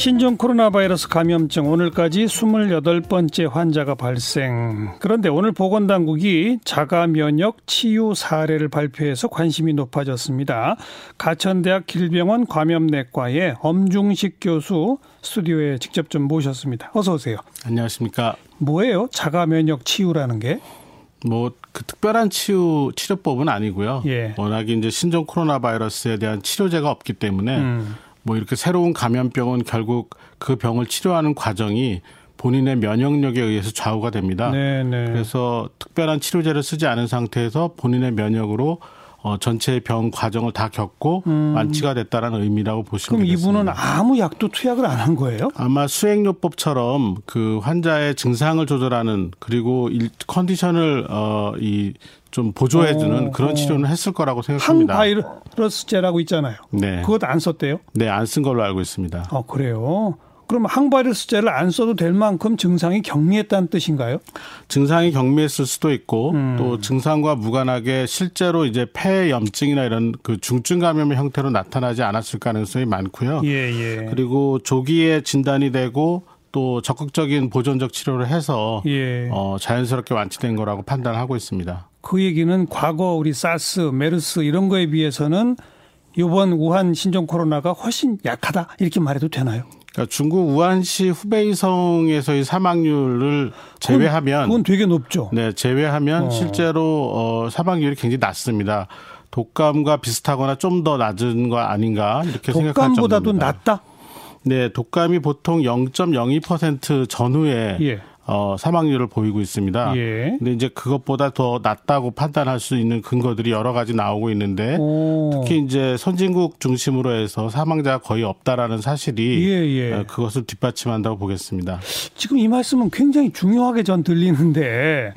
신종 코로나 바이러스 감염증 오늘까지 28번째 환자가 발생. 그런데 오늘 보건당국이 자가 면역 치유 사례를 발표해서 관심이 높아졌습니다. 가천대학 길병원 감염내과의 엄중식 교수 스튜디오에 직접 좀 모셨습니다. 어서 오세요. 안녕하십니까. 뭐예요? 자가 면역 치유라는 게? 뭐 그 특별한 치유 치료법은 아니고요. 예. 워낙 이제 신종 코로나 바이러스에 대한 치료제가 없기 때문에 음. 뭐 이렇게 새로운 감염병은 결국 그 병을 치료하는 과정이 본인의 면역력에 의해서 좌우가 됩니다. 네, 네. 그래서 특별한 치료제를 쓰지 않은 상태에서 본인의 면역으로 어, 전체의 병 과정을 다 겪고 완치가 됐다라는 의미라고 보시면 음. 그럼 되겠습니다. 이분은 아무 약도 투약을 안 한 거예요? 아마 수행요법처럼 그 환자의 증상을 조절하는 그리고 일, 컨디션을 어 이좀 보조해주는 어, 그런 어. 치료는 했을 거라고 생각합니다. 항바이러스제라고 있잖아요. 네, 그것도 안 썼대요? 네 안 쓴 걸로 알고 있습니다. 아, 그래요? 그럼 항바이러스 제를 안 써도 될 만큼 증상이 경미했다는 뜻인가요? 증상이 경미했을 수도 있고 음. 또 증상과 무관하게 실제로 이제 폐 염증이나 이런 그 중증 감염의 형태로 나타나지 않았을 가능성이 많고요. 예, 예. 그리고 조기에 진단이 되고 또 적극적인 보존적 치료를 해서 예. 어, 자연스럽게 완치된 거라고 판단하고 있습니다. 그 얘기는 과거 우리 사스, 메르스 이런 거에 비해서는 이번 우한 신종 코로나가 훨씬 약하다 이렇게 말해도 되나요? 그러니까 중국 우한시 후베이성에서의 사망률을 제외하면 그건, 그건 되게 높죠. 네 제외하면 어. 실제로 어, 사망률이 굉장히 낮습니다. 독감과 비슷하거나 좀 더 낮은 거 아닌가 이렇게 생각할 독감보다도 정도입니다. 낫다? 네, 독감이 보통 0.02% 전후에 예. 어, 사망률을 보이고 있습니다. 예. 근데 이제 그것보다 더 낮다고 판단할 수 있는 근거들이 여러 가지 나오고 있는데 오. 특히 이제 선진국 중심으로 해서 사망자가 거의 없다라는 사실이 예, 예. 어, 그것을 뒷받침한다고 보겠습니다. 지금 이 말씀은 굉장히 중요하게 전 들리는데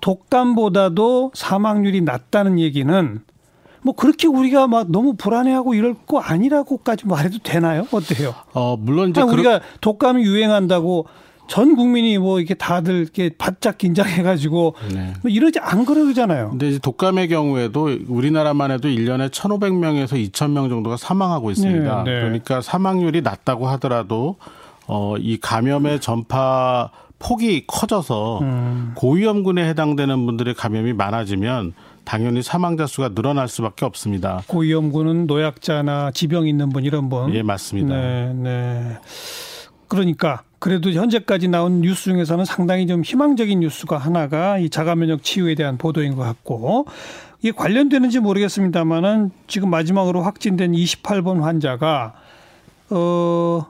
독감보다도 사망률이 낮다는 얘기는 뭐 그렇게 우리가 막 너무 불안해하고 이럴 거 아니라고까지 말해도 되나요? 어때요? 어, 물론 이제 아니, 우리가 독감이 유행한다고 전 국민이 뭐 이렇게 다들 이렇게 바짝 긴장해가지고 네. 뭐 이러지 안 그러잖아요. 근데 이제 독감의 경우에도 우리나라만 해도 1년에 1,500명에서 2,000명 정도가 사망하고 있습니다. 네, 네. 그러니까 사망률이 낮다고 하더라도 어, 이 감염의 전파 폭이 커져서 음. 고위험군에 해당되는 분들의 감염이 많아지면 당연히 사망자 수가 늘어날 수밖에 없습니다. 고위험군은 노약자나 지병 있는 분 이런 분. 예, 맞습니다. 네, 네. 그러니까 그래도 현재까지 나온 뉴스 중에서는 상당히 좀 희망적인 뉴스가 하나가 이 자가 면역 치유에 대한 보도인 것 같고 이게 관련되는지 모르겠습니다만은 지금 마지막으로 확진된 28번 환자가 어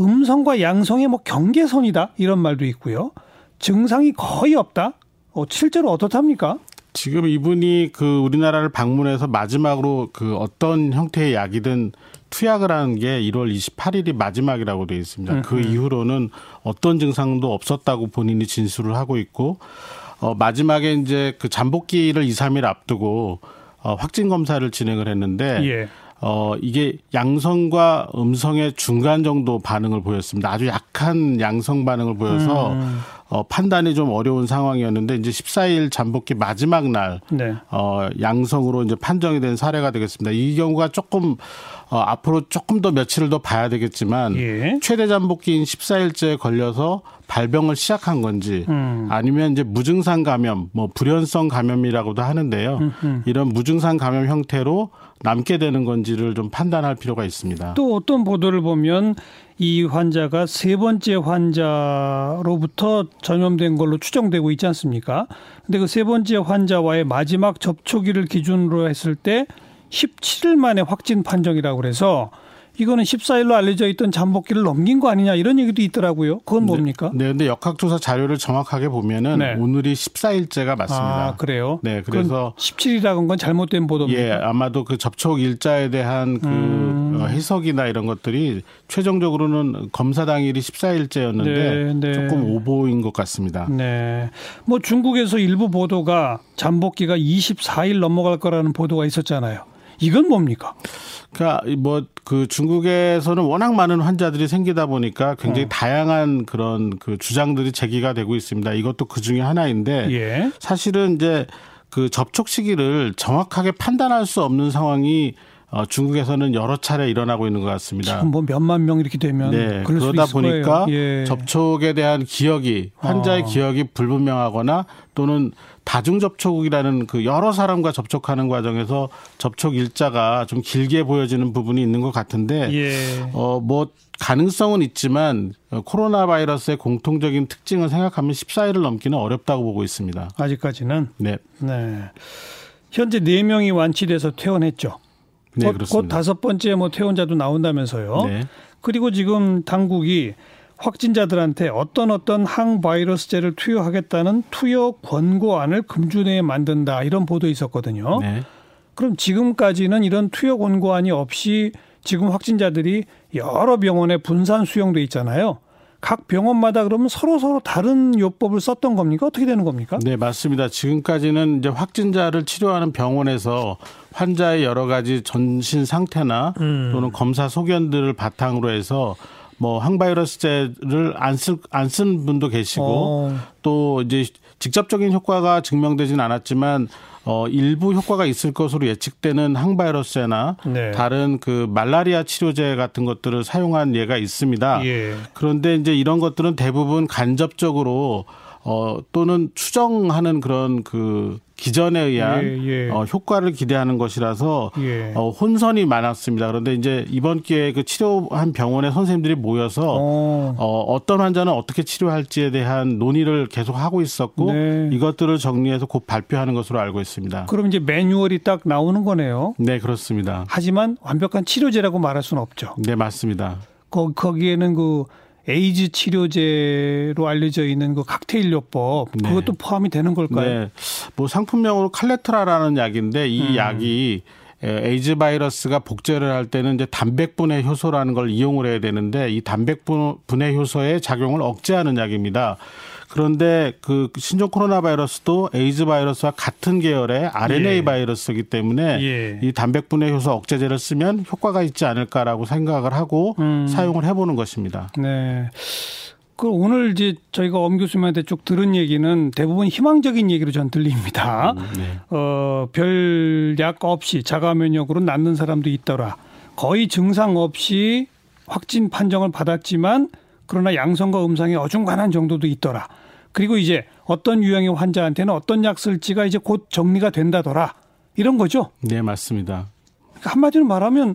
음성과 양성의 뭐 경계선이다 이런 말도 있고요. 증상이 거의 없다. 어, 실제로 어떻답니까? 지금 이분이 그 우리나라를 방문해서 마지막으로 그 어떤 형태의 약이든 투약을 하는 게 1월 28일이 마지막이라고 되어 있습니다. 그 이후로는 어떤 증상도 없었다고 본인이 진술을 하고 있고 어 마지막에 이제 그 잠복기를 2, 3일 앞두고 어 확진 검사를 진행을 했는데 예. 어, 이게 양성과 음성의 중간 정도 반응을 보였습니다. 아주 약한 양성 반응을 보여서 음. 어, 판단이 좀 어려운 상황이었는데 이제 14일 잠복기 마지막 날 네. 어, 양성으로 이제 판정이 된 사례가 되겠습니다. 이 경우가 조금 어, 앞으로 조금 더 며칠을 더 봐야 되겠지만 예. 최대 잠복기인 14일째 걸려서 발병을 시작한 건지 음. 아니면 이제 무증상 감염, 뭐 불연성 감염이라고도 하는데요. 이런 무증상 감염 형태로 남게 되는 건지를 좀 판단할 필요가 있습니다. 또 어떤 보도를 보면 이 환자가 세 번째 환자로부터 전염된 걸로 추정되고 있지 않습니까? 근데 그 세 번째 환자와의 마지막 접촉일을 기준으로 했을 때 17일 만에 확진 판정이라고 그래서 이거는 14일로 알려져 있던 잠복기를 넘긴 거 아니냐 이런 얘기도 있더라고요. 그건 뭡니까? 네, 근데 역학조사 자료를 정확하게 보면은 네. 오늘이 14일째가 맞습니다. 아, 그래요? 네, 그래서 17이라는 건 잘못된 보도입니다. 예, 아마도 그 접촉 일자에 대한 그 음. 어, 해석이나 이런 것들이 최종적으로는 검사 당일이 14일째였는데 네, 네. 조금 오보인 것 같습니다. 네. 뭐 중국에서 일부 보도가 잠복기가 24일 넘어갈 거라는 보도가 있었잖아요. 이건 뭡니까? 그러니까 뭐 그 중국에서는 워낙 많은 환자들이 생기다 보니까 굉장히 어. 다양한 그런 그 주장들이 제기가 되고 있습니다. 이것도 그 중에 하나인데 예. 사실은 이제 그 접촉 시기를 정확하게 판단할 수 없는 상황이 어, 중국에서는 여러 차례 일어나고 있는 것 같습니다. 지금 뭐 몇만 명 이렇게 되면 네, 그러다 보니까. 예. 접촉에 대한 기억이 환자의 어. 기억이 불분명하거나 또는 다중 접촉이라는 그 여러 사람과 접촉하는 과정에서 접촉 일자가 좀 길게 보여지는 부분이 있는 것 같은데 예. 어뭐 가능성은 있지만 어, 코로나 바이러스의 공통적인 특징을 생각하면 14일을 넘기는 어렵다고 보고 있습니다. 아직까지는 네. 네. 현재 네 명이 완치돼서 퇴원했죠. 네, 곧, 곧 그렇습니다. 다섯 번째 뭐 퇴원자도 나온다면서요. 네. 그리고 지금 당국이 확진자들한테 어떤 어떤 항바이러스제를 투여하겠다는 투여 권고안을 금주 내에 만든다 이런 보도 있었거든요. 네. 그럼 지금까지는 이런 투여 권고안이 없이 지금 확진자들이 여러 병원에 분산 수용돼 있잖아요. 각 병원마다 그러면 서로 서로 다른 요법을 썼던 겁니까? 어떻게 되는 겁니까? 네, 맞습니다. 지금까지는 이제 확진자를 치료하는 병원에서 환자의 여러 가지 전신 상태나 음. 또는 검사 소견들을 바탕으로 해서 뭐 항바이러스제를 안쓸안 쓴 분도 계시고 어, 또 이제 직접적인 효과가 증명되진 않았지만 어 일부 효과가 있을 것으로 예측되는 항바이러스제나 네. 다른 그 말라리아 치료제 같은 것들을 사용한 예가 있습니다. 예. 그런데 이제 이런 것들은 대부분 간접적으로 어 또는 추정하는 그런 그 기전에 의한 예, 예. 어, 효과를 기대하는 것이라서 예. 어, 혼선이 많았습니다. 그런데 이제 이번 기회에 그 치료한 병원의 선생님들이 모여서 어. 어, 어떤 환자는 어떻게 치료할지에 대한 논의를 계속 하고 있었고 네. 이것들을 정리해서 곧 발표하는 것으로 알고 있습니다. 그럼 이제 매뉴얼이 딱 나오는 거네요. 네, 그렇습니다. 하지만 완벽한 치료제라고 말할 수는 없죠. 네, 맞습니다. 거, 거기에는 그 에이즈 치료제로 알려져 있는 그 칵테일 요법 네. 그것도 포함이 되는 걸까요? 네. 뭐 상품명으로 칼레트라라는 약인데 이 음. 약이 에, 에이즈 바이러스가 복제를 할 때는 이제 단백분해 효소라는 걸 이용을 해야 되는데 이 단백분해 효소의 작용을 억제하는 약입니다. 그런데 그 신종 코로나 바이러스도 에이즈 바이러스와 같은 계열의 RNA 예. 바이러스이기 때문에 예. 이 단백분해 효소 억제제를 쓰면 효과가 있지 않을까라고 생각을 하고 음. 사용을 해보는 것입니다. 네. 그 오늘 이제 저희가 엄 교수님한테 쭉 들은 얘기는 대부분 희망적인 얘기로 전 들립니다. 네. 어, 별 약 없이 자가 면역으로 낫는 사람도 있더라. 거의 증상 없이 확진 판정을 받았지만 그러나 양성과 음성이 어중간한 정도도 있더라. 그리고 이제 어떤 유형의 환자한테는 어떤 약 쓸지가 이제 곧 정리가 된다더라. 이런 거죠. 네, 맞습니다. 그러니까 한마디로 말하면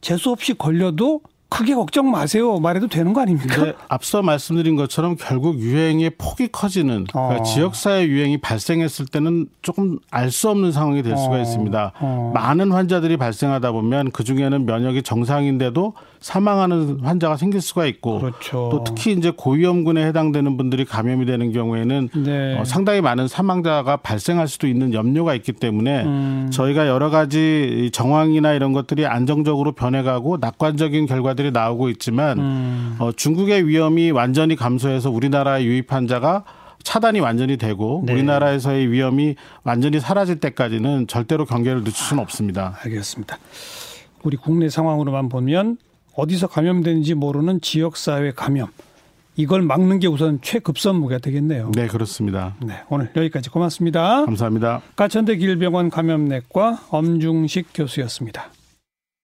재수 없이 걸려도 크게 걱정 마세요. 말해도 되는 거 아닙니까? 앞서 말씀드린 것처럼 결국 유행의 폭이 커지는 그러니까 어. 지역사회 유행이 발생했을 때는 조금 알 수 없는 상황이 될 수가 어. 있습니다. 어. 많은 환자들이 발생하다 보면 그 중에는 면역이 정상인데도 사망하는 환자가 생길 수가 있고 그렇죠. 또 특히 이제 고위험군에 해당되는 분들이 감염이 되는 경우에는 네. 어, 상당히 많은 사망자가 발생할 수도 있는 염려가 있기 때문에 음. 저희가 여러 가지 정황이나 이런 것들이 안정적으로 변해가고 낙관적인 결과 들이 나오고 있지만 음. 어, 중국의 위험이 완전히 감소해서 우리나라에 유입 환자가 차단이 완전히 되고 네. 우리나라에서의 위험이 완전히 사라질 때까지는 절대로 경계를 늦출 수는 없습니다. 알겠습니다. 우리 국내 상황으로만 보면 어디서 감염되는지 모르는 지역사회 감염. 이걸 막는 게 우선 최급선무가 되겠네요. 네, 그렇습니다. 네, 오늘 여기까지 고맙습니다. 감사합니다. 가천대 길병원 감염내과 엄중식 교수였습니다.